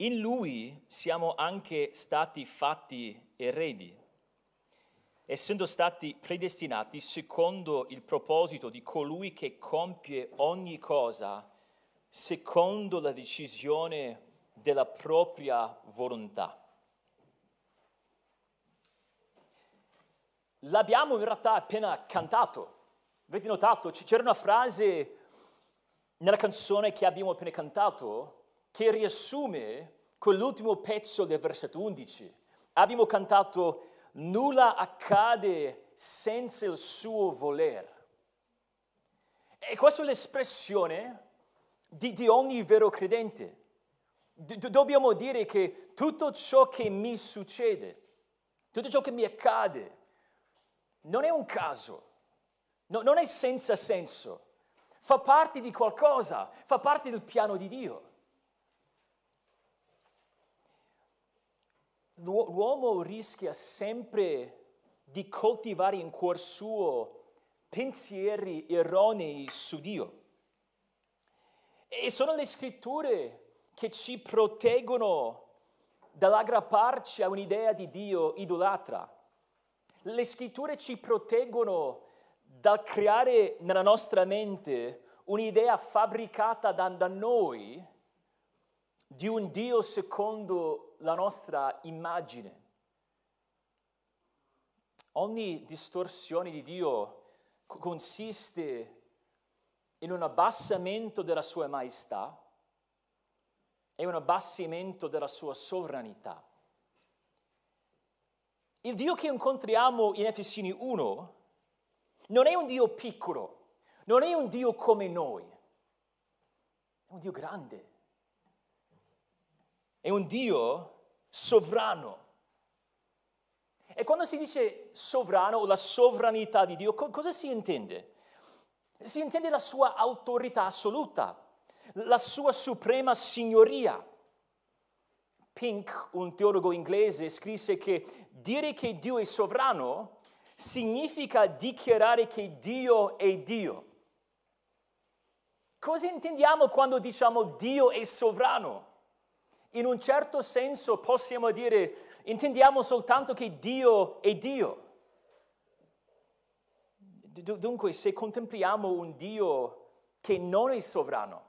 in lui siamo anche stati fatti eredi, essendo stati predestinati secondo il proposito di colui che compie ogni cosa secondo la decisione della propria volontà. L'abbiamo in realtà appena cantato. Avete notato? C'era una frase nella canzone che abbiamo appena cantato che riassume quell'ultimo pezzo del versetto 11. Abbiamo cantato nulla accade senza il suo voler. E questa è l'espressione di, di ogni vero credente. D- dobbiamo dire che tutto ciò che mi succede, tutto ciò che mi accade, non è un caso, no, non è senza senso, fa parte di qualcosa, fa parte del piano di Dio. L'uomo rischia sempre di coltivare in cuor suo pensieri erronei su Dio. E sono le scritture che ci proteggono dall'aggrapparci a un'idea di Dio idolatra. Le scritture ci proteggono dal creare nella nostra mente un'idea fabbricata da, da noi di un Dio secondo la nostra immagine. Ogni distorsione di Dio consiste in un abbassamento della sua maestà e un abbassamento della sua sovranità. Il Dio che incontriamo in Efesini 1 non è un Dio piccolo, non è un Dio come noi, è un Dio grande, è un Dio sovrano. E quando si dice sovrano o la sovranità di Dio, cosa si intende? Si intende la sua autorità assoluta, la sua suprema signoria. Pink, un teologo inglese, scrisse che dire che Dio è sovrano significa dichiarare che Dio è Dio. Cosa intendiamo quando diciamo Dio è sovrano? In un certo senso possiamo dire, intendiamo soltanto che Dio è Dio. Dunque, se contempliamo un Dio che non è sovrano,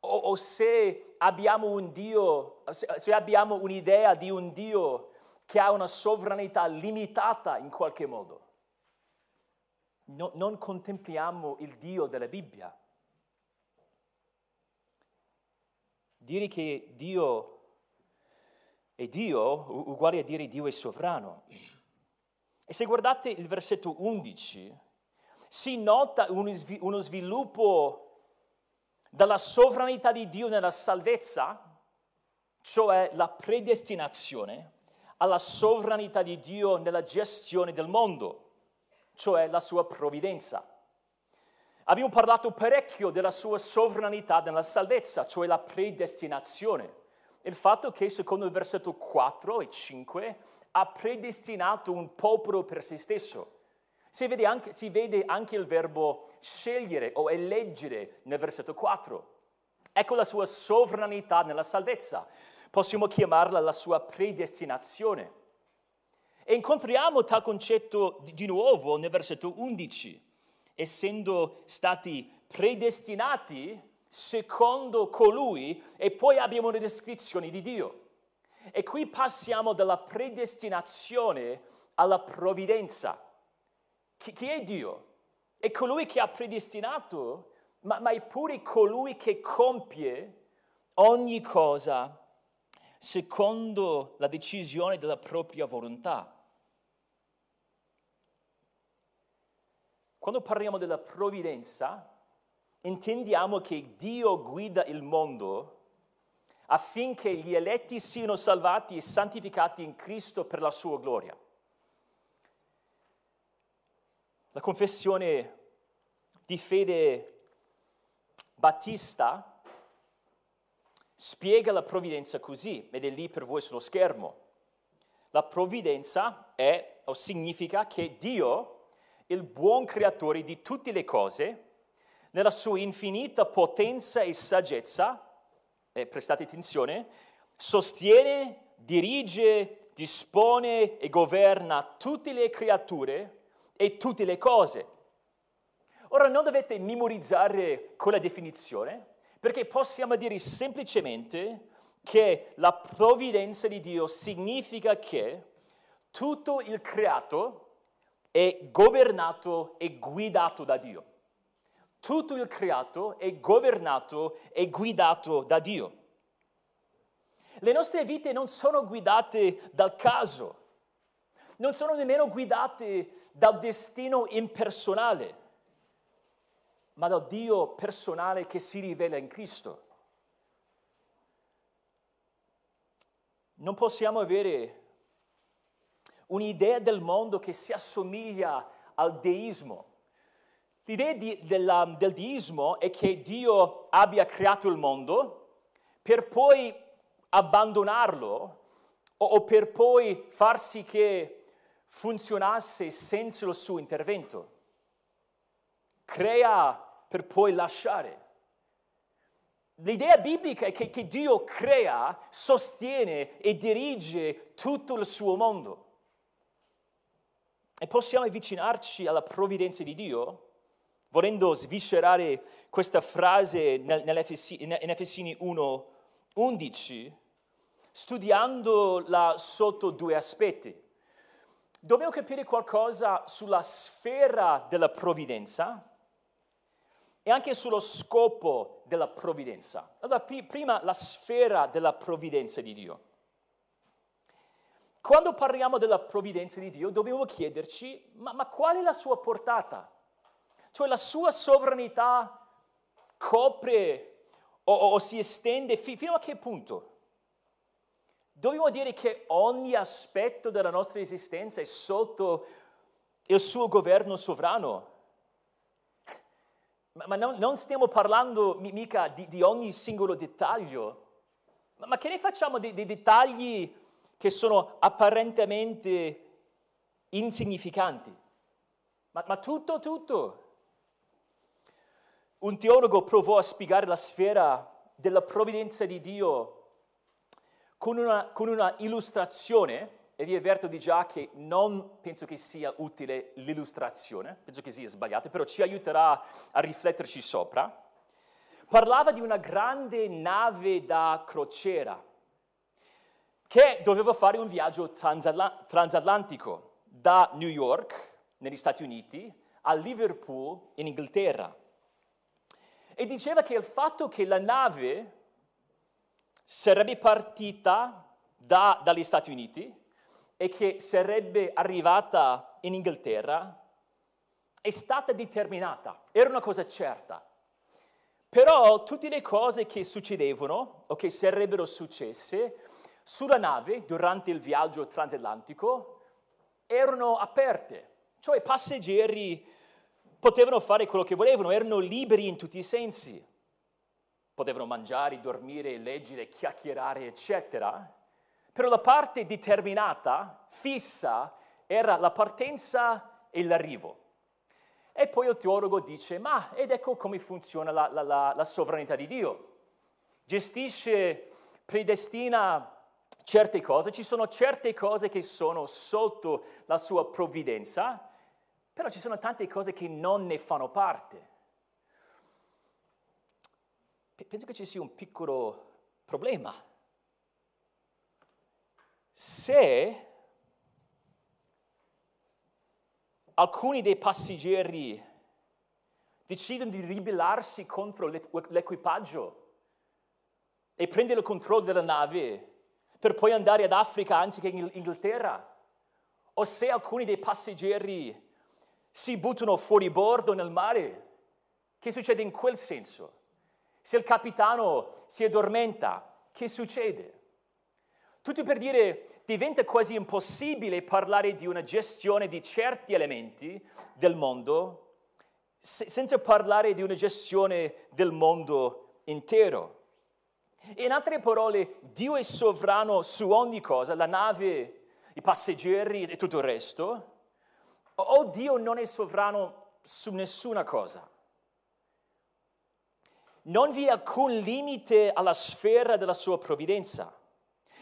o, o se abbiamo un Dio, se abbiamo un'idea di un Dio che ha una sovranità limitata in qualche modo, no, non contempliamo il Dio della Bibbia. Dire che Dio è Dio uguale a dire Dio è sovrano. E se guardate il versetto 11, si nota uno sviluppo dalla sovranità di Dio nella salvezza, cioè la predestinazione, alla sovranità di Dio nella gestione del mondo, cioè la sua provvidenza. Abbiamo parlato parecchio della sua sovranità nella salvezza, cioè la predestinazione. Il fatto che secondo il versetto 4 e 5 ha predestinato un popolo per se stesso si vede, anche, si vede anche il verbo scegliere o eleggere nel versetto 4. Ecco la sua sovranità nella salvezza. Possiamo chiamarla la sua predestinazione. E incontriamo tal concetto di nuovo nel versetto 11. Essendo stati predestinati secondo colui e poi abbiamo le descrizioni di Dio. E qui passiamo dalla predestinazione alla provvidenza. Chi, chi è Dio? È colui che ha predestinato, ma, ma è pure colui che compie ogni cosa secondo la decisione della propria volontà. Quando parliamo della provvidenza, intendiamo che Dio guida il mondo affinché gli eletti siano salvati e santificati in Cristo per la sua gloria. La confessione di fede battista spiega la provvidenza così, ed è lì per voi sullo schermo. La provvidenza è o significa che Dio, il buon creatore di tutte le cose, nella sua infinita potenza e saggezza, e prestate attenzione, sostiene, dirige, dispone e governa tutte le creature e tutte le cose. Ora non dovete memorizzare quella definizione, perché possiamo dire semplicemente che la provvidenza di Dio significa che tutto il creato è governato e guidato da Dio. Tutto il creato è governato e guidato da Dio. Le nostre vite non sono guidate dal caso, non sono nemmeno guidate dal destino impersonale, ma dal Dio personale che si rivela in Cristo. Non possiamo avere un'idea del mondo che si assomiglia al deismo. L'idea di, della, del deismo è che Dio abbia creato il mondo per poi abbandonarlo o, o per poi far sì che funzionasse senza il suo intervento. Crea per poi lasciare. L'idea biblica è che, che, Dio crea, sostiene e dirige tutto il suo mondo. E possiamo avvicinarci alla provvidenza di Dio volendo sviscerare questa frase in Efesini 1, 11, studiandola sotto due aspetti. Dobbiamo capire qualcosa sulla sfera della provvidenza e anche sullo scopo della provvidenza. Allora, prima la sfera della provvidenza di Dio. Quando parliamo della provvidenza di Dio dobbiamo chiederci, ma, ma qual è la sua portata? Cioè la sua sovranità copre o, o si estende fi, fino a che punto? Dobbiamo dire che ogni aspetto della nostra esistenza è sotto il suo governo sovrano. Ma, ma non, non, stiamo parlando mica di, di ogni singolo dettaglio. Ma, ma, che ne facciamo dei, dei dettagli che sono apparentemente insignificanti. Ma, ma tutto, tutto. Un teologo provò a spiegare la sfera della provvidenza di Dio con una, con una illustrazione, e vi avverto di già che non penso che sia utile l'illustrazione, penso che sia sbagliato, però ci aiuterà a rifletterci sopra. Parlava di una grande nave da crociera che doveva fare un viaggio transatlantico da New York, negli Stati Uniti, a Liverpool, in Inghilterra. E diceva che il fatto che la nave sarebbe partita da, dagli Stati Uniti e che sarebbe arrivata in Inghilterra è stata determinata, era una cosa certa. Però tutte le cose che succedevano o che sarebbero successe sulla nave durante il viaggio transatlantico erano aperte, cioè i passeggeri potevano fare quello che volevano, erano liberi in tutti i sensi. Potevano mangiare, dormire, leggere, chiacchierare, eccetera. Però la parte determinata, fissa, era la partenza e l'arrivo. E poi il teologo dice, ma ed ecco come funziona la, la, la, la sovranità di Dio. Gestisce, predestina certe cose, ci sono certe cose che sono sotto la sua provvidenza, però ci sono tante cose che non ne fanno parte. Penso che ci sia un piccolo problema. Se alcuni dei passeggeri decidono di ribellarsi contro l'equipaggio e prendere il controllo della nave, per poi andare ad Africa anziché in Inghilterra. O se alcuni dei passeggeri si buttano fuori bordo nel mare, che succede in quel senso? Se il capitano si addormenta, che succede? Tutto per dire, diventa quasi impossibile parlare di una gestione di certi elementi del mondo senza parlare di una gestione del mondo intero. In altre parole, Dio è sovrano su ogni cosa, la nave, i passeggeri e tutto il resto, o Dio non è sovrano su nessuna cosa. Non vi è alcun limite alla sfera della sua provvidenza.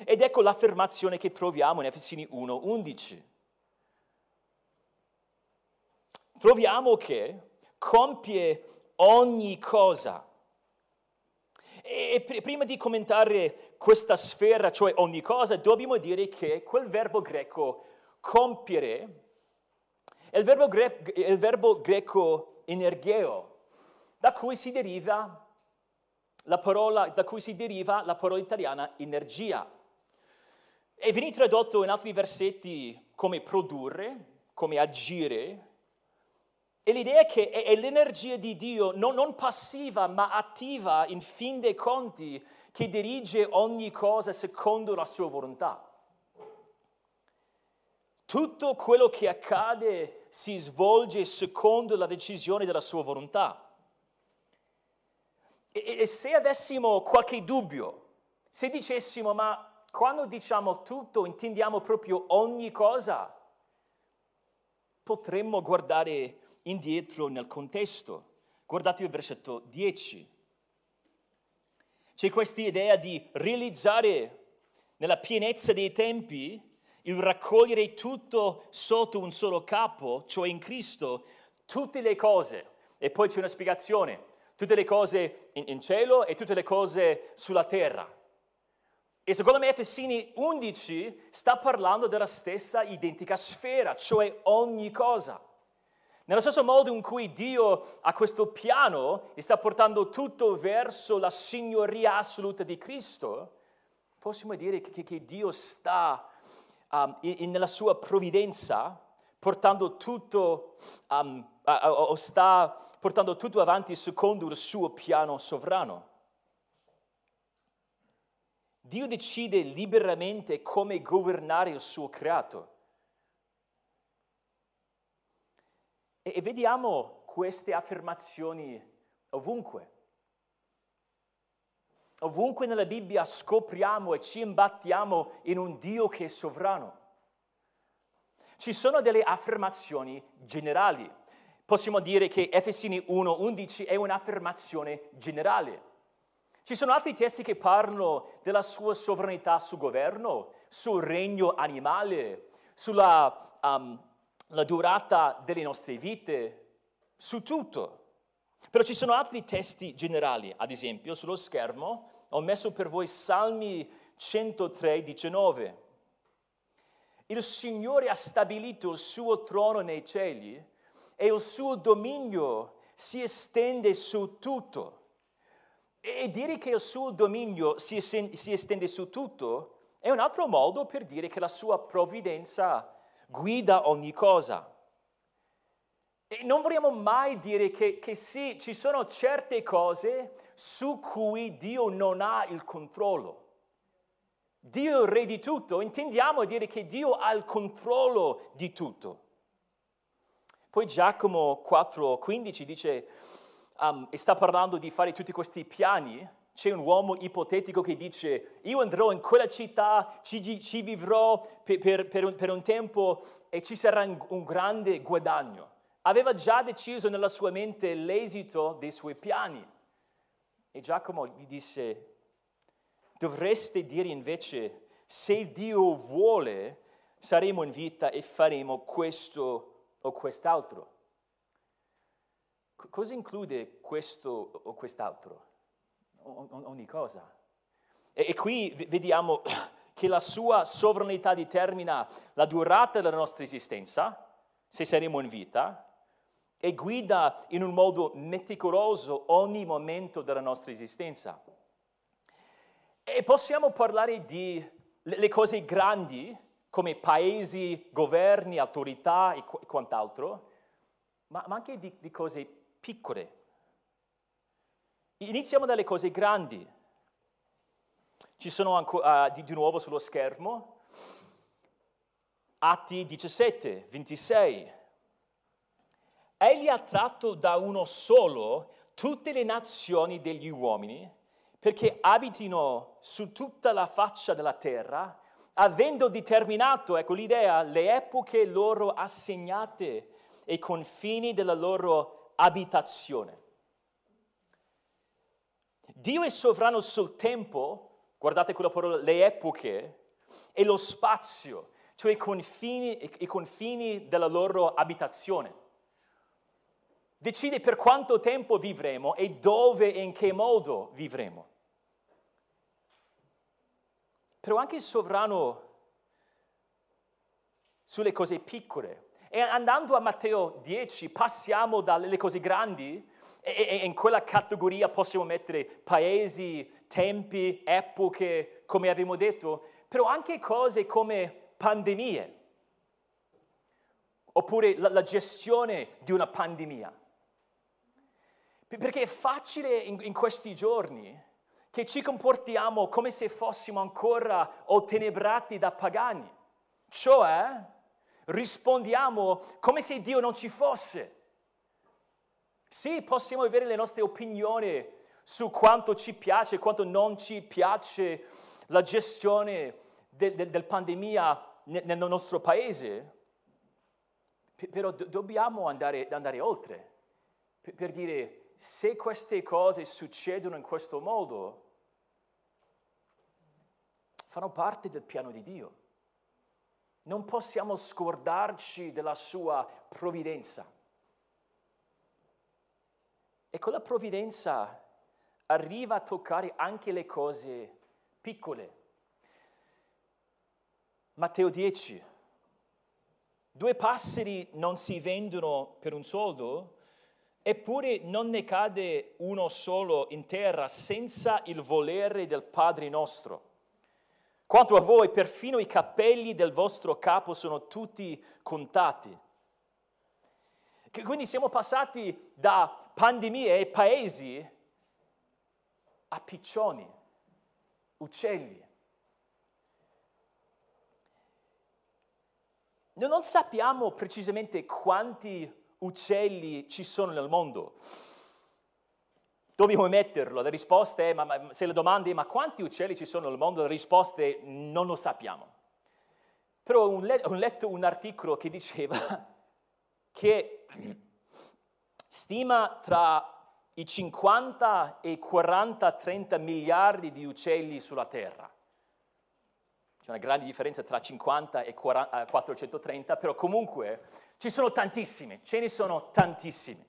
Ed ecco l'affermazione che troviamo in Efesini 1:11. Troviamo che compie ogni cosa. E prima di commentare questa sfera, cioè ogni cosa, dobbiamo dire che quel verbo greco compiere è il verbo, gre- il verbo greco energeo, da cui si deriva la parola, da cui si deriva la parola italiana energia. E viene tradotto in altri versetti come produrre, come agire. E l'idea è che è, l'energia di Dio, non, non passiva ma attiva in fin dei conti, che dirige ogni cosa secondo la sua volontà. Tutto quello che accade si svolge secondo la decisione della sua volontà. E, e se avessimo qualche dubbio, se dicessimo ma quando diciamo tutto intendiamo proprio ogni cosa, potremmo guardare indietro nel contesto. Guardate il versetto 10. C'è questa idea di realizzare nella pienezza dei tempi il raccogliere tutto sotto un solo capo, cioè in Cristo, tutte le cose. E poi c'è una spiegazione tutte le cose in, in cielo e tutte le cose sulla terra. E secondo me Efesini 11 sta parlando della stessa identica sfera, cioè ogni cosa. Nello stesso modo in cui Dio ha questo piano e sta portando tutto verso la signoria assoluta di Cristo, possiamo dire che, che Dio sta um, in, nella sua provvidenza portando tutto, um, o sta portando tutto avanti secondo il suo piano sovrano. Dio decide liberamente come governare il suo creato. E, e vediamo queste affermazioni ovunque. Ovunque nella Bibbia scopriamo e ci imbattiamo in un Dio che è sovrano. Ci sono delle affermazioni generali possiamo dire che Efesini 1:11 è un'affermazione generale. Ci sono altri testi che parlano della sua sovranità sul governo, sul regno animale, sulla um, durata delle nostre vite, su tutto. Però ci sono altri testi generali, ad esempio sullo schermo ho messo per voi Salmi 103, 19. Il Signore ha stabilito il suo trono nei cieli e il suo dominio si estende su tutto. E dire che il suo dominio si, estende su tutto è un altro modo per dire che la sua provvidenza guida ogni cosa. E non vogliamo mai dire che, che sì, ci sono certe cose su cui Dio non ha il controllo. Dio è il re di tutto, intendiamo dire che Dio ha il controllo di tutto. Poi Giacomo 4,15 dice, um, e sta parlando di fare tutti questi piani, c'è un uomo ipotetico che dice, io andrò in quella città, ci, ci vivrò per, per, per, un, per, un, tempo e ci sarà un, grande guadagno. Aveva già deciso nella sua mente l'esito dei suoi piani. E Giacomo gli disse, dovreste dire invece, se Dio vuole, saremo in vita e faremo questo o quest'altro. cosa include questo o quest'altro? Ogni cosa. E, e qui vediamo che la sua sovranità determina la durata della nostra esistenza, se saremo in vita, e guida in un modo meticoloso ogni momento della nostra esistenza. E possiamo parlare di le cose grandi come paesi, governi, autorità e qu- quant'altro, ma anche di, di, cose piccole. Iniziamo dalle cose grandi. Ci sono ancora, uh, di, di nuovo sullo schermo Atti 17, 26. Egli ha tratto da uno solo tutte le nazioni degli uomini perché abitino su tutta la faccia della terra avendo determinato, ecco l'idea, le epoche loro assegnate e i confini della loro abitazione. Dio è sovrano sul tempo, guardate quella parola, le epoche e lo spazio, cioè i confini, i confini della loro abitazione. Decide per quanto tempo vivremo e dove e in che modo vivremo. Però anche il sovrano sulle cose piccole. E andando a Matteo 10 passiamo dalle cose grandi e, in quella categoria possiamo mettere paesi, tempi, epoche, come abbiamo detto, però anche cose come pandemie, oppure la, la gestione di una pandemia. Perché è facile in, in questi giorni che ci comportiamo come se fossimo ancora ottenebrati da pagani, cioè rispondiamo come se Dio non ci fosse. Sì, possiamo avere le nostre opinioni su quanto ci piace, quanto non ci piace la gestione del, del, del pandemia nel, nostro paese, però do, dobbiamo andare, andare oltre per, per dire se queste cose succedono in questo modo, fanno parte del piano di Dio. Non possiamo scordarci della sua provvidenza. E quella provvidenza arriva a toccare anche le cose piccole. Matteo 10. Due passeri non si vendono per un soldo, eppure non ne cade uno solo in terra senza il volere del Padre nostro. Quanto a voi, perfino i capelli del vostro capo sono tutti contati. Quindi siamo passati da pandemie e paesi a piccioni, uccelli. Non sappiamo precisamente quanti uccelli ci sono nel mondo. Dobbiamo metterlo, la risposta è, ma, ma, se le domande ma quanti uccelli ci sono nel mondo, la risposta è non lo sappiamo. Però ho letto un articolo che diceva che stima tra i 50 e i 40-30 miliardi di uccelli sulla Terra. C'è una grande differenza tra 50 e 40, 430, però comunque ci sono tantissimi, ce ne sono tantissimi.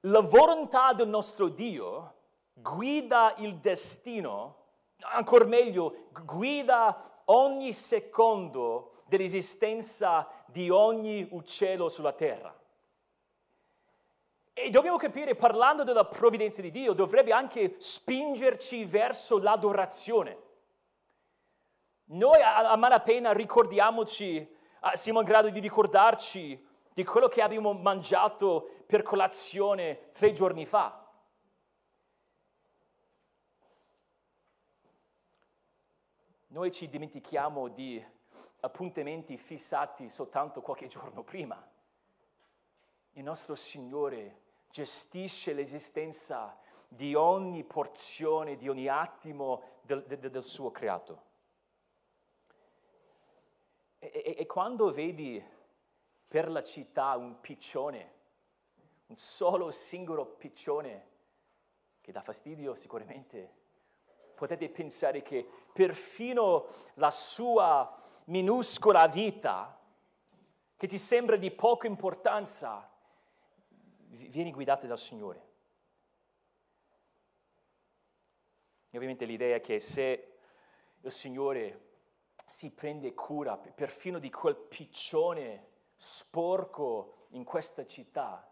La volontà del nostro Dio guida il destino, ancora meglio, guida ogni secondo dell'esistenza di ogni uccello sulla terra. E dobbiamo capire, parlando della provvidenza di Dio, dovrebbe anche spingerci verso l'adorazione. Noi a, a malapena ricordiamoci, siamo in grado di ricordarci di quello che abbiamo mangiato per colazione tre giorni fa. Noi ci dimentichiamo di appuntamenti fissati soltanto qualche giorno prima. Il nostro Signore gestisce l'esistenza di ogni porzione, di ogni attimo del, del, del suo creato. E, e, e quando vedi per la città un piccione, un solo singolo piccione che dà fastidio sicuramente, potete pensare che perfino la sua minuscola vita, che ci sembra di poca importanza, vieni guidata dal Signore. E ovviamente l'idea è che se il Signore si prende cura perfino di quel piccione sporco in questa città,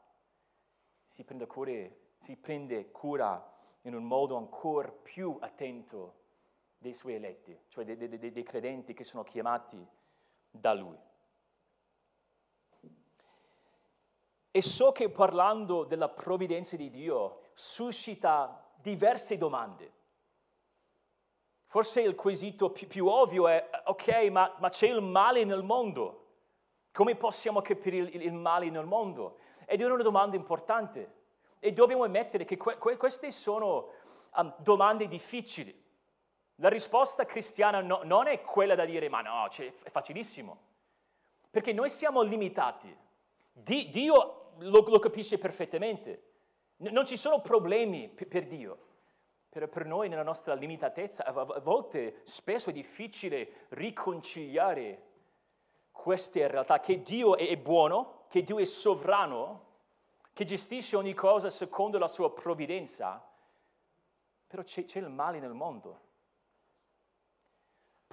si prende cura, si prende cura in un modo ancora più attento dei suoi eletti, cioè dei, dei, dei credenti che sono chiamati da lui. E so che parlando della provvidenza di Dio suscita diverse domande. Forse il quesito più, più ovvio è, ok, ma, ma, c'è il male nel mondo. Come possiamo capire il, il, male nel mondo? Ed è una domanda importante. E dobbiamo ammettere che que, que, queste sono um, domande difficili. La risposta cristiana no, non è quella da dire ma no, cioè, è facilissimo, perché noi siamo limitati. Di, Dio lo, lo, capisce perfettamente, non ci sono problemi per, per Dio. per, per noi nella nostra limitatezza, a volte spesso è difficile riconciliare queste realtà, che Dio è buono, che Dio è sovrano, che gestisce ogni cosa secondo la sua provvidenza, però c'è, c'è il male nel mondo.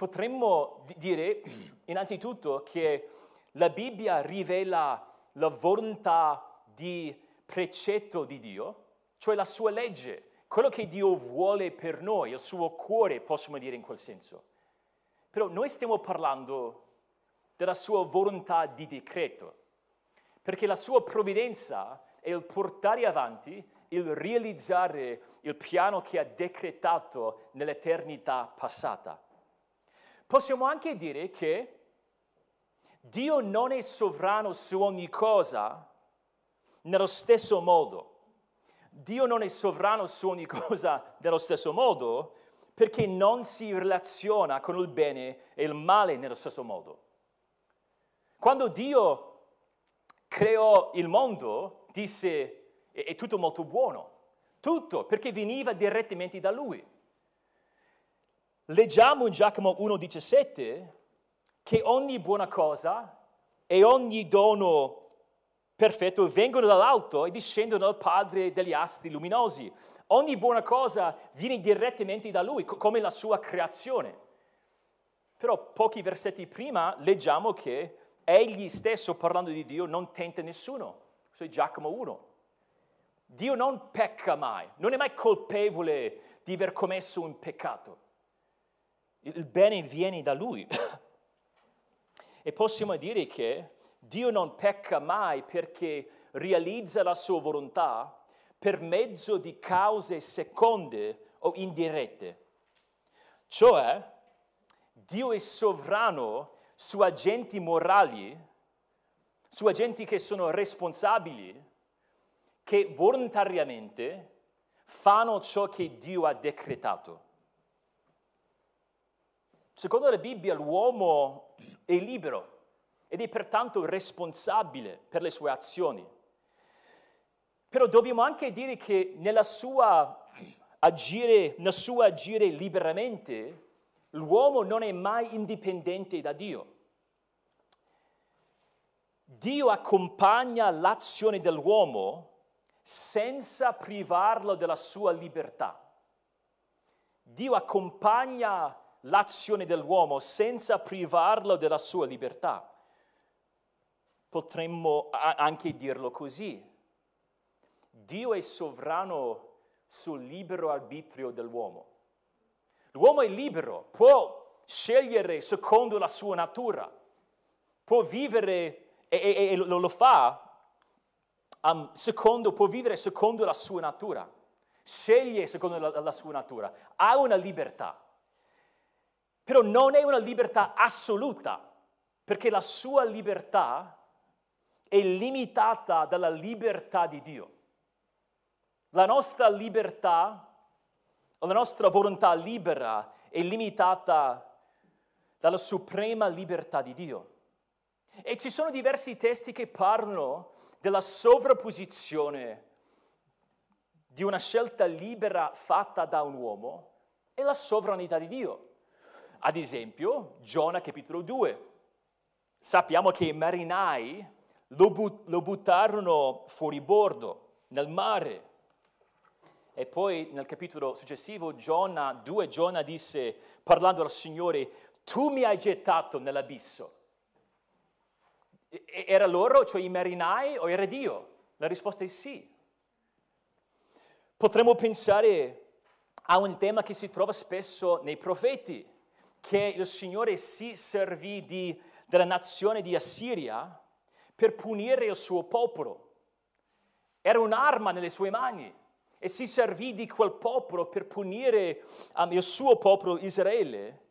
Potremmo dire innanzitutto che la Bibbia rivela la volontà di precetto di Dio, cioè la sua legge, quello che Dio vuole per noi, il suo cuore, possiamo dire in quel senso. Però noi stiamo parlando della sua volontà di decreto, perché la sua provvidenza è il portare avanti, il realizzare il piano che ha decretato nell'eternità passata. Possiamo anche dire che Dio non è sovrano su ogni cosa nello stesso modo. Dio non è sovrano su ogni cosa nello stesso modo perché non si relaziona con il bene e il male nello stesso modo. Quando Dio creò il mondo, disse è, tutto molto buono, tutto, perché veniva direttamente da Lui. Leggiamo in Giacomo 1,17 che ogni buona cosa e ogni dono perfetto vengono dall'alto e discendono dal Padre degli astri luminosi. Ogni buona cosa viene direttamente da Lui, come la sua creazione. Però pochi versetti prima leggiamo che Egli stesso, parlando di Dio, non tenta nessuno. Questo è Giacomo 1. Dio non pecca mai, non è mai colpevole di aver commesso un peccato. Il bene viene da Lui. e possiamo dire che Dio non pecca mai perché realizza la sua volontà per mezzo di cause seconde o indirette. Cioè, Dio è sovrano su agenti morali, su agenti che sono responsabili, che volontariamente fanno ciò che Dio ha decretato. Secondo la Bibbia l'uomo è libero ed è pertanto responsabile per le sue azioni. Però dobbiamo anche dire che nella sua agire, nel suo agire liberamente, l'uomo non è mai indipendente da Dio. Dio accompagna l'azione dell'uomo senza privarlo della sua libertà. Dio accompagna l'azione dell'uomo senza privarlo della sua libertà potremmo anche dirlo così. Dio è sovrano sul libero arbitrio dell'uomo. L'uomo è libero, può scegliere secondo la sua natura, può vivere e, e, e lo, lo, fa um, secondo, può vivere secondo la sua natura, sceglie secondo la, la sua natura, ha una libertà, però non è una libertà assoluta, perché la sua libertà è limitata dalla libertà di Dio. La nostra libertà, la nostra volontà libera è limitata dalla suprema libertà di Dio. E ci sono diversi testi che parlano della sovrapposizione di una scelta libera fatta da un uomo e la sovranità di Dio. Ad esempio, Giona capitolo 2. Sappiamo che i marinai lo, but- lo buttarono fuori bordo, nel mare. E poi nel capitolo successivo, Giona, 2, Giona disse, parlando al Signore, tu mi hai gettato nell'abisso. Era loro, cioè i marinai, o era Dio? La risposta è sì. Potremmo pensare a un tema che si trova spesso nei profeti, che il Signore si servì di, della nazione di Assiria per punire il suo popolo. Era un'arma nelle sue mani e si servì di quel popolo per punire um, il suo popolo Israele.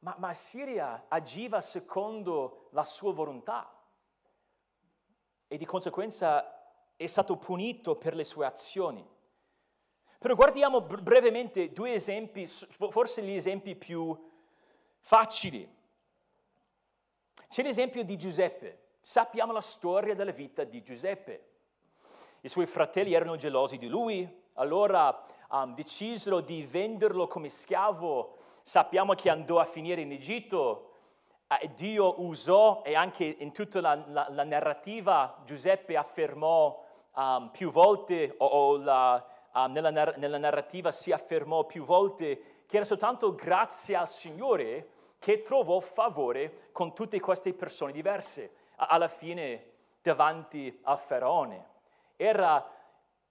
Ma, ma Siria agiva secondo la sua volontà e di conseguenza è stato punito per le sue azioni. Però guardiamo brevemente due esempi, forse gli esempi più facili. C'è l'esempio di Giuseppe sappiamo la storia della vita di Giuseppe. i suoi fratelli erano gelosi di lui, allora um, decisero di venderlo come schiavo. Sappiamo che andò a finire in Egitto. Eh, Dio usò, e anche in tutta la, la, la narrativa, Giuseppe affermò um, più volte, o, o la, um, nella, nella narrativa si affermò più volte, che era soltanto grazie al Signore che trovò favore con tutte queste persone diverse. Alla fine, davanti al faraone. Era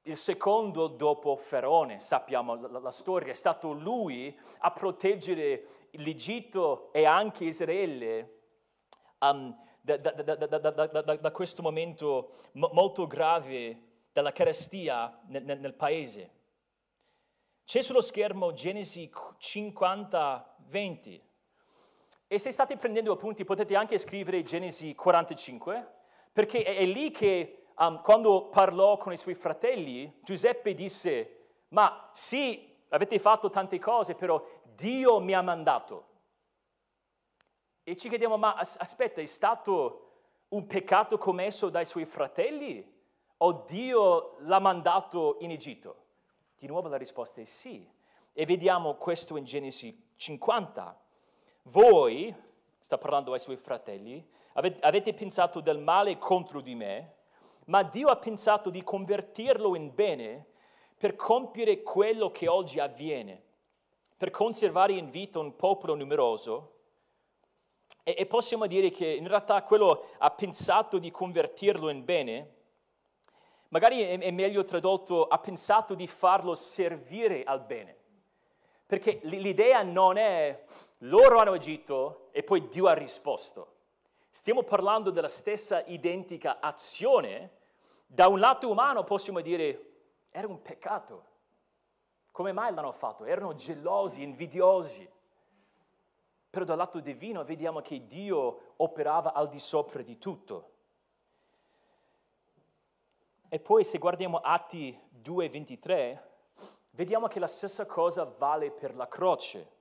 il secondo dopo Faraone, sappiamo la, la, storia, è stato lui a proteggere l'Egitto e anche Israele um, da, da, da, da, questo momento mo, molto grave della carestia nel, nel, nel paese. C'è sullo schermo Genesi 50, 20. E se state prendendo appunti potete anche scrivere Genesi 45, perché è, lì che um, quando parlò con i suoi fratelli, Giuseppe disse, ma sì, avete fatto tante cose, però Dio mi ha mandato. E ci chiediamo, ma aspetta, è stato un peccato commesso dai suoi fratelli o Dio l'ha mandato in Egitto? Di nuovo la risposta è sì. E vediamo questo in Genesi 50. Voi, sta parlando ai suoi fratelli, avete pensato del male contro di me, ma Dio ha pensato di convertirlo in bene per compiere quello che oggi avviene, per conservare in vita un popolo numeroso. E, possiamo dire che in realtà quello ha pensato di convertirlo in bene, magari è, meglio tradotto, ha pensato di farlo servire al bene. Perché l'idea non è loro hanno agito e poi Dio ha risposto. Stiamo parlando della stessa identica azione da un lato umano possiamo dire, era un peccato. Come mai l'hanno fatto? Erano gelosi, invidiosi. Però dal lato divino vediamo che Dio operava al di sopra di tutto. E poi se guardiamo Atti 2:23, vediamo che la stessa cosa vale per la croce.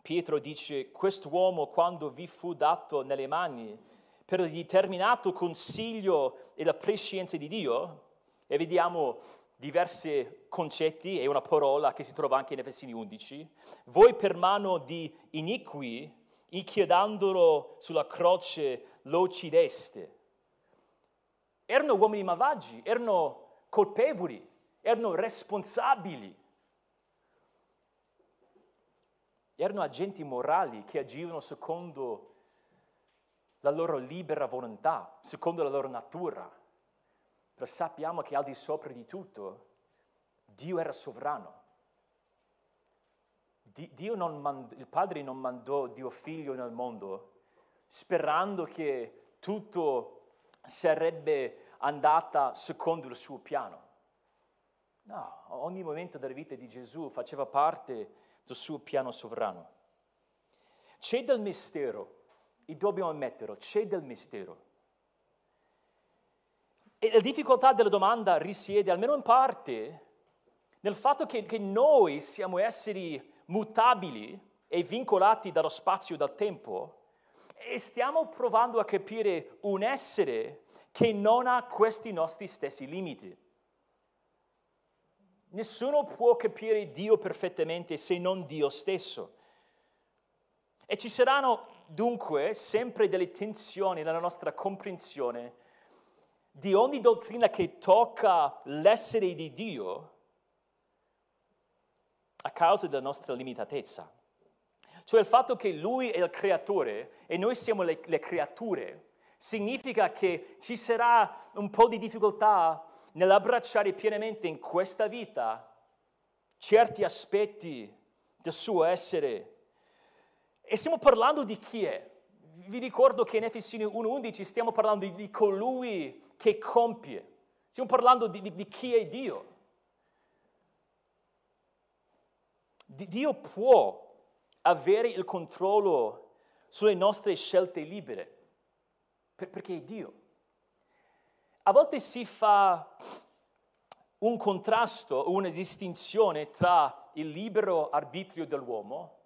Pietro dice, quest'uomo quando vi fu dato nelle mani per il determinato consiglio e la prescienza di Dio, e vediamo diversi concetti e una parola che si trova anche in Efesini 11, voi per mano di iniqui, inchiodandolo sulla croce, lo uccideste. Erano uomini malvagi, erano colpevoli, erano responsabili. Erano agenti morali che agivano secondo la loro libera volontà, secondo la loro natura. Però sappiamo che al di sopra di tutto Dio era sovrano. Mandò, il Padre non mandò Dio figlio nel mondo sperando che tutto sarebbe andata secondo il suo piano. No, ogni momento della vita di Gesù faceva parte del suo piano sovrano. C'è del mistero e dobbiamo ammetterlo, c'è del mistero. E la difficoltà della domanda risiede, almeno in parte, nel fatto che, che noi siamo esseri mutabili e vincolati dallo spazio e dal tempo e stiamo provando a capire un essere che non ha questi nostri stessi limiti. Nessuno può capire Dio perfettamente se non Dio stesso. E ci saranno dunque sempre delle tensioni nella nostra comprensione di ogni dottrina che tocca l'essere di Dio a causa della nostra limitatezza. Cioè il fatto che Lui è il creatore e noi siamo le, le creature significa che ci sarà un po' di difficoltà nell'abbracciare pienamente in questa vita certi aspetti del suo essere e stiamo parlando di chi è. Vi ricordo che in Efesini 1.11 stiamo parlando di, colui che compie. Stiamo parlando di, di, di chi è Dio. Dio può avere il controllo sulle nostre scelte libere, perché è Dio. A volte si fa un contrasto, una distinzione tra il libero arbitrio dell'uomo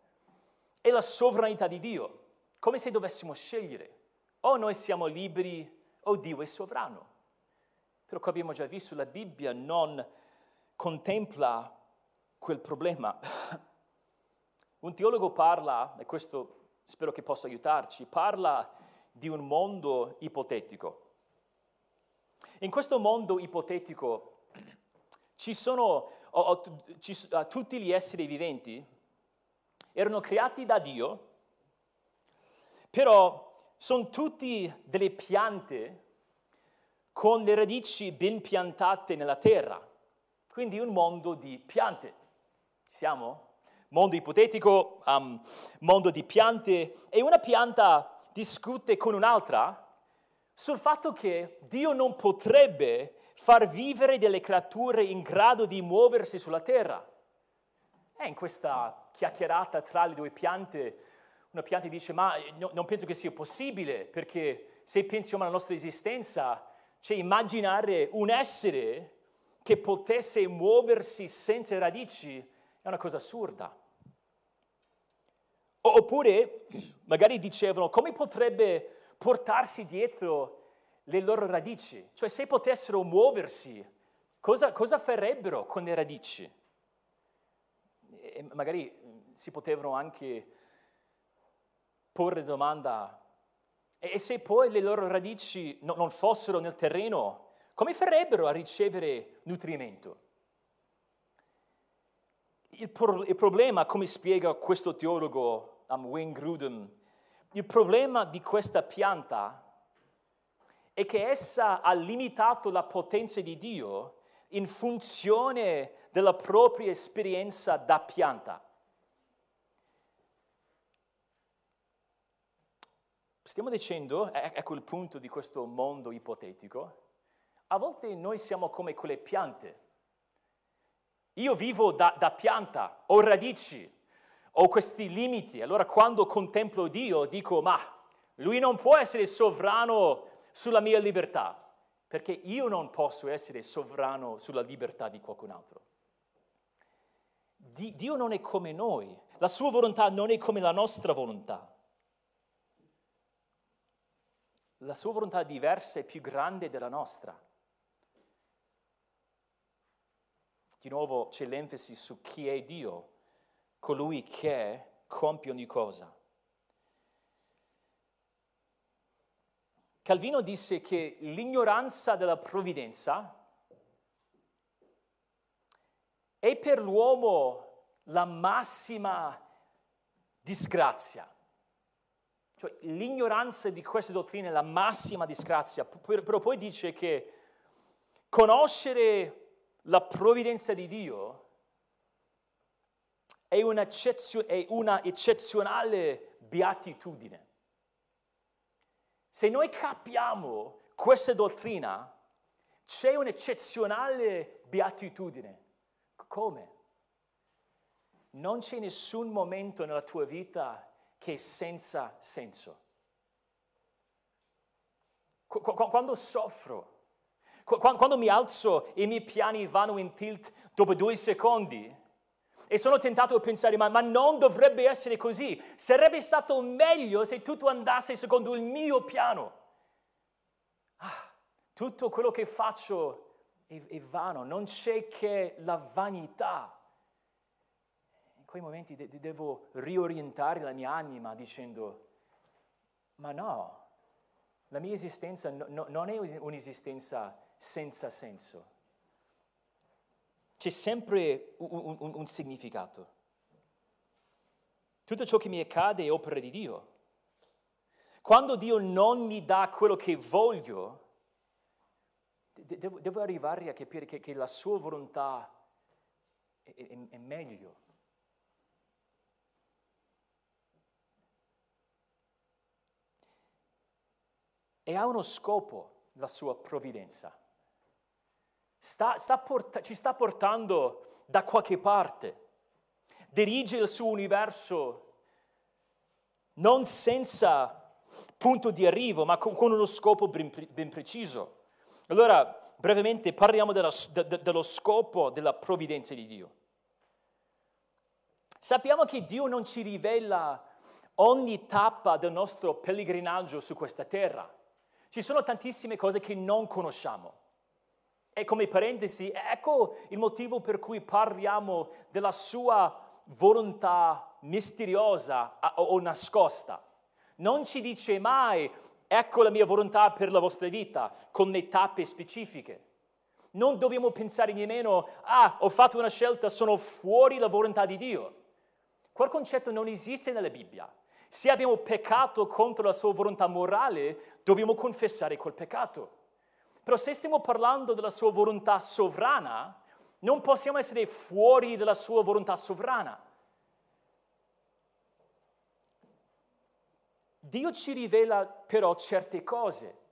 è la sovranità di Dio, come se dovessimo scegliere. O noi siamo liberi o Dio è sovrano. Però come abbiamo già visto, la Bibbia non contempla quel problema. Un teologo parla, e questo spero che possa aiutarci, parla di un mondo ipotetico. In questo mondo ipotetico ci sono o, o, ci, tutti gli esseri viventi, erano creati da Dio, però sono tutti delle piante con le radici ben piantate nella terra, quindi un mondo di piante. Siamo? Mondo ipotetico, um, mondo di piante, e una pianta discute con un'altra sul fatto che Dio non potrebbe far vivere delle creature in grado di muoversi sulla terra. E in questa chiacchierata tra le due piante, una pianta dice, ma no, non penso che sia possibile, perché se pensiamo alla nostra esistenza, cioè immaginare un essere che potesse muoversi senza radici è una cosa assurda. Oppure, magari dicevano, come potrebbe portarsi dietro le loro radici? Cioè, se potessero muoversi, cosa, cosa farebbero con le radici? E magari mm, si potevano anche porre domanda, e se poi le loro radici non fossero nel terreno, come farebbero a ricevere nutrimento? Il, pro- il problema, come spiega questo teologo um, Wayne Grudem, il problema di questa pianta è che essa ha limitato la potenza di Dio in funzione della propria esperienza da pianta. Stiamo dicendo, ecco il punto di questo mondo ipotetico, a volte noi siamo come quelle piante. Io vivo da, da pianta, ho radici, ho questi limiti. Allora quando contemplo Dio dico, ma lui non può essere sovrano sulla mia libertà, perché io non posso essere sovrano sulla libertà di qualcun altro. Dio non è come noi, la sua volontà non è come la nostra volontà. La sua volontà è diversa e più grande della nostra. Di nuovo c'è l'enfasi su chi è Dio, colui che compie ogni cosa. Calvino disse che l'ignoranza della provvidenza è per l'uomo la massima disgrazia. Cioè l'ignoranza di queste dottrine è la massima disgrazia, però poi dice che conoscere la provvidenza di Dio è una, eccezionale beatitudine. Se noi capiamo questa dottrina, c'è un'eccezionale beatitudine. Come? Non c'è nessun momento nella tua vita che è senza senso. Quando soffro, quando mi alzo e i miei piani vanno in tilt dopo due secondi, e sono tentato a pensare, ma, ma, non dovrebbe essere così. Sarebbe stato meglio se tutto andasse secondo il mio piano. Ah, tutto quello che faccio è, è vano, non c'è che la vanità. In quei momenti de- devo riorientare la mia anima dicendo, ma no, la mia esistenza no, no, non è un'esistenza senza senso c'è sempre un, un, un significato. Tutto ciò che mi accade è opera di Dio. Quando Dio non mi dà quello che voglio, devo, devo arrivare a capire che, che, la sua volontà è, è, è meglio. E ha uno scopo la sua provvidenza sta, sta porta, ci sta portando da qualche parte, dirige il suo universo non senza punto di arrivo, ma con, con uno scopo ben, ben, preciso. Allora, brevemente parliamo della, de, de, dello scopo della provvidenza di Dio. Sappiamo che Dio non ci rivela ogni tappa del nostro pellegrinaggio su questa terra. Ci sono tantissime cose che non conosciamo. E come parentesi, ecco il motivo per cui parliamo della sua volontà misteriosa o nascosta. Non ci dice mai, ecco la mia volontà per la vostra vita, con le tappe specifiche. Non dobbiamo pensare nemmeno, ah, ho fatto una scelta, sono fuori la volontà di Dio. Quel concetto non esiste nella Bibbia. Se abbiamo peccato contro la sua volontà morale, dobbiamo confessare quel peccato. Però se stiamo parlando della sua volontà sovrana, non possiamo essere fuori dalla sua volontà sovrana. Dio ci rivela però certe cose.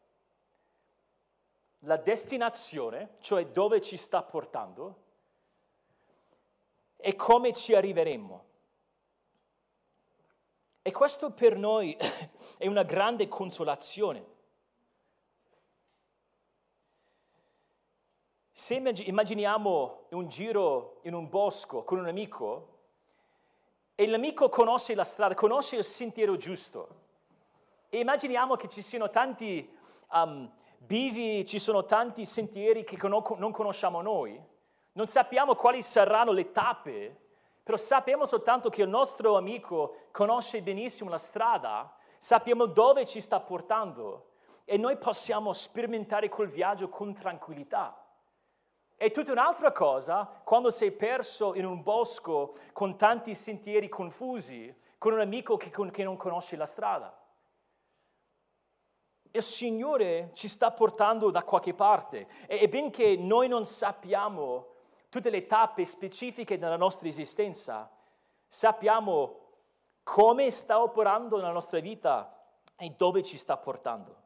La destinazione, cioè dove ci sta portando, e come ci arriveremo. E questo per noi è una grande consolazione. Se immaginiamo un giro in un bosco con un amico e l'amico conosce la strada, conosce il sentiero giusto e immaginiamo che ci siano tanti um, bivi, ci sono tanti sentieri che non conosciamo noi, non sappiamo quali saranno le tappe però sappiamo soltanto che il nostro amico conosce benissimo la strada, sappiamo dove ci sta portando e noi possiamo sperimentare quel viaggio con tranquillità. È tutta un'altra cosa quando sei perso in un bosco con tanti sentieri confusi, con un amico che, che non conosce la strada. Il Signore ci sta portando da qualche parte e benché noi non sappiamo tutte le tappe specifiche della nostra esistenza, sappiamo come sta operando nella nostra vita e dove ci sta portando.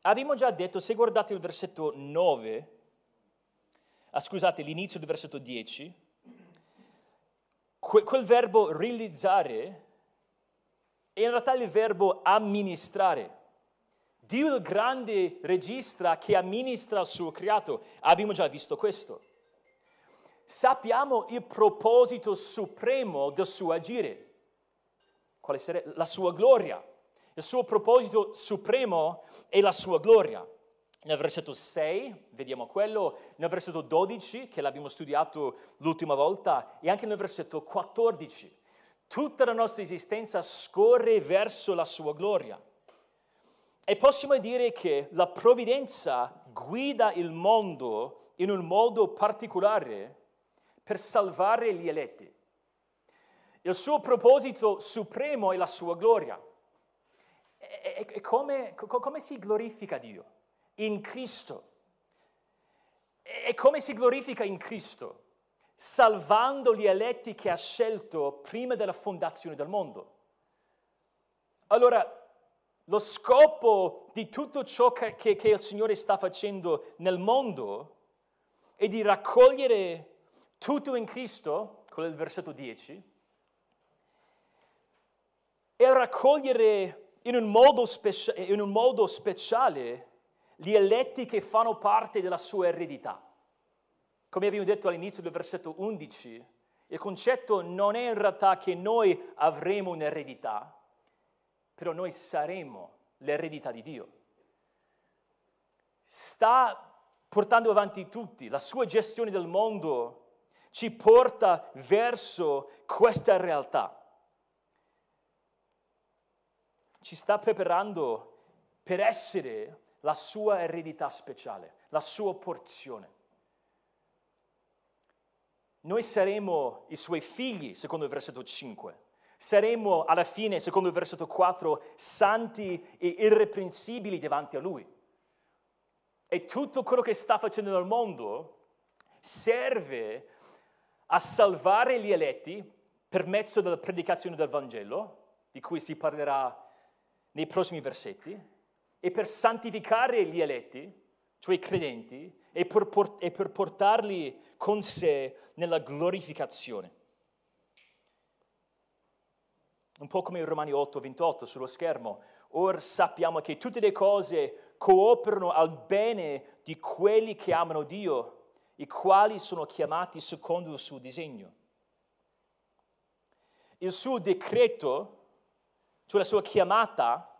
Abbiamo già detto, se guardate il versetto 9, ah, scusate, l'inizio del versetto 10, que- quel verbo realizzare è in realtà il verbo amministrare. Dio il grande registra che amministra il suo creato. Abbiamo già visto questo sappiamo il proposito supremo del suo agire, quale sarebbe la sua gloria. Il suo proposito supremo è la sua gloria. Nel versetto 6 vediamo quello, nel versetto 12 che l'abbiamo studiato l'ultima volta e anche nel versetto 14. Tutta la nostra esistenza scorre verso la sua gloria. E possiamo dire che la provvidenza guida il mondo in un modo particolare per salvare gli eletti. Il suo proposito supremo è la sua gloria. E, e come, come si glorifica Dio? In Cristo. E come si glorifica in Cristo? Salvando gli eletti che ha scelto prima della fondazione del mondo. Allora, lo scopo di tutto ciò che, che, il Signore sta facendo nel mondo è di raccogliere tutto in Cristo, quello del versetto 10, e raccogliere in un, modo speci- in un modo speciale gli eletti che fanno parte della sua eredità. Come abbiamo detto all'inizio del versetto 11, il concetto non è in realtà che noi avremo un'eredità, però noi saremo l'eredità di Dio. Sta portando avanti tutti, la sua gestione del mondo ci porta verso questa realtà. Ci sta preparando per essere la sua eredità speciale, la sua porzione. Noi saremo i suoi figli, secondo il versetto 5. Saremo alla fine, secondo il versetto 4, santi e irreprensibili davanti a Lui. E tutto quello che sta facendo nel mondo serve a salvare gli eletti per mezzo della predicazione del Vangelo, di cui si parlerà nei prossimi versetti, e per santificare gli eletti, cioè i credenti, e per, port- e per portarli con sé nella glorificazione. Un po' come in Romani 8, 28 sullo schermo. Ora sappiamo che tutte le cose cooperano al bene di quelli che amano Dio i quali sono chiamati secondo il suo disegno. Il suo decreto, cioè la sua chiamata,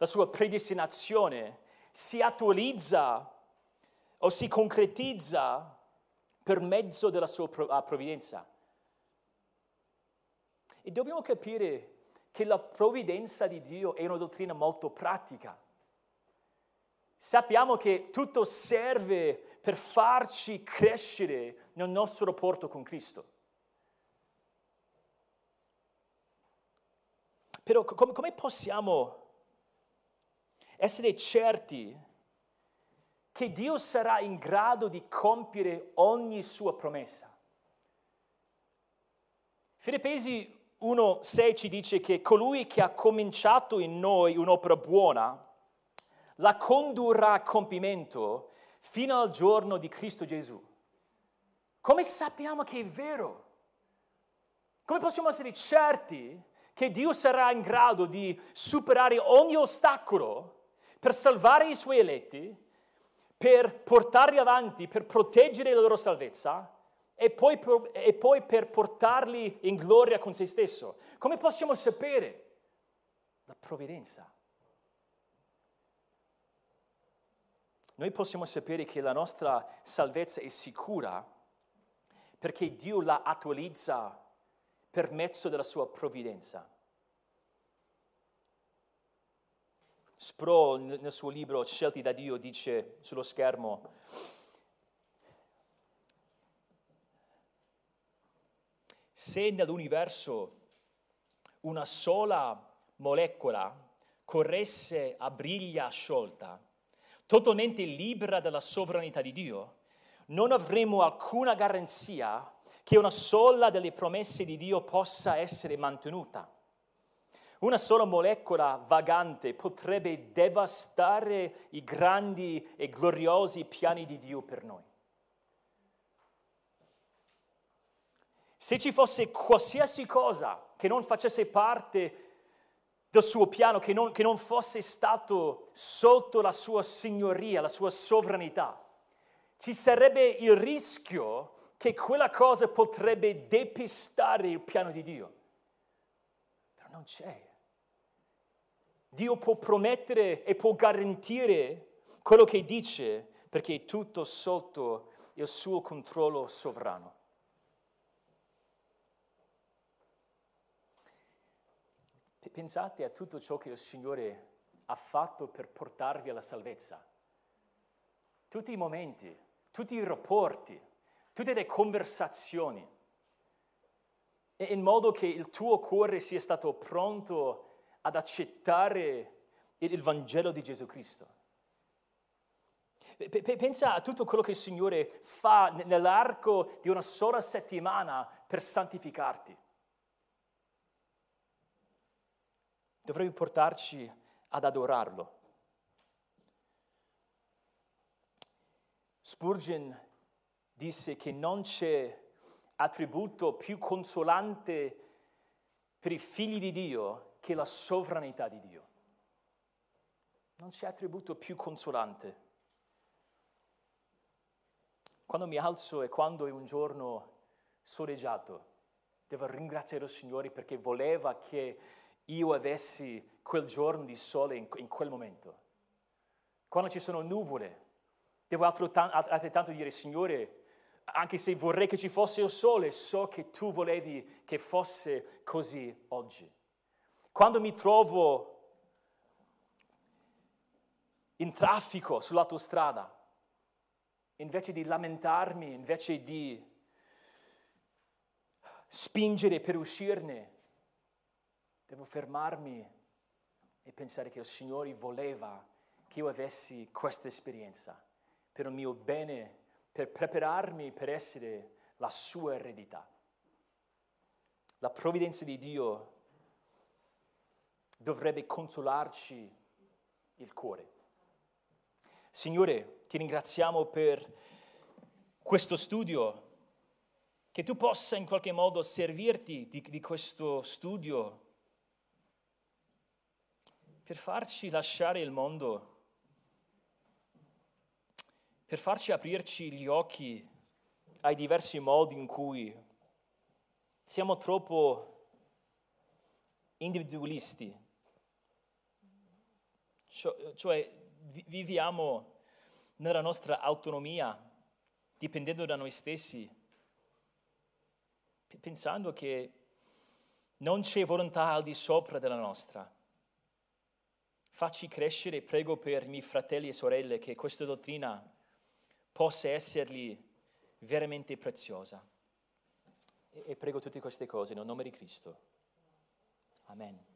la sua predestinazione, si attualizza o si concretizza per mezzo della sua provvidenza. E dobbiamo capire che la provvidenza di Dio è una dottrina molto pratica. Sappiamo che tutto serve per farci crescere nel nostro rapporto con Cristo. Però com- come possiamo essere certi che Dio sarà in grado di compiere ogni sua promessa? Filippesi 1,6 ci dice che colui che ha cominciato in noi un'opera buona la condurrà a compimento fino al giorno di Cristo Gesù. Come sappiamo che è vero? Come possiamo essere certi che Dio sarà in grado di superare ogni ostacolo per salvare i suoi eletti, per portarli avanti, per proteggere la loro salvezza e poi, per, e poi per portarli in gloria con se stesso? Come possiamo sapere? La provvidenza. Noi possiamo sapere che la nostra salvezza è sicura perché Dio la attualizza per mezzo della sua provvidenza. Sproul nel suo libro Scelti da Dio dice sullo schermo, se nell'universo una sola molecola corresse a briglia sciolta, totalmente libera dalla sovranità di Dio, non avremo alcuna garanzia che una sola delle promesse di Dio possa essere mantenuta. Una sola molecola vagante potrebbe devastare i grandi e gloriosi piani di Dio per noi. Se ci fosse qualsiasi cosa che non facesse parte del suo piano, che non, che non fosse stato sotto la sua signoria, la sua sovranità, ci sarebbe il rischio che quella cosa potrebbe depistare il piano di Dio. Però non c'è. Dio può promettere e può garantire quello che dice perché è tutto sotto il suo controllo sovrano. Pensate a tutto ciò che il Signore ha fatto per portarvi alla salvezza. Tutti i momenti, tutti i rapporti, tutte le conversazioni, in modo che il tuo cuore sia stato pronto ad accettare il Vangelo di Gesù Cristo. Pensa a tutto quello che il Signore fa nell'arco di una sola settimana per santificarti. dovrebbe portarci ad adorarlo. Spurgeon disse che non c'è attributo più consolante per i figli di Dio che la sovranità di Dio. Non c'è attributo più consolante. Quando mi alzo e quando è un giorno soleggiato, devo ringraziare il Signore perché voleva che io avessi quel giorno di sole in, quel momento. Quando ci sono nuvole, devo altrettanto dire, Signore, anche se vorrei che ci fosse il sole, so che tu volevi che fosse così oggi. Quando mi trovo in traffico sull'autostrada, invece di lamentarmi, invece di spingere per uscirne, Devo fermarmi e pensare che il Signore voleva che io avessi questa esperienza per il mio bene, per prepararmi per essere la sua eredità. La provvidenza di Dio dovrebbe consolarci il cuore. Signore, ti ringraziamo per questo studio, che tu possa in qualche modo servirti di, di questo studio per farci lasciare il mondo, per farci aprirci gli occhi ai diversi modi in cui siamo troppo individualisti, cioè viviamo nella nostra autonomia, dipendendo da noi stessi, pensando che non c'è volontà al di sopra della nostra. Facci crescere, prego per i miei fratelli e sorelle, che questa dottrina possa essergli veramente preziosa. E, e prego tutte queste cose nel nome di Cristo. Amen.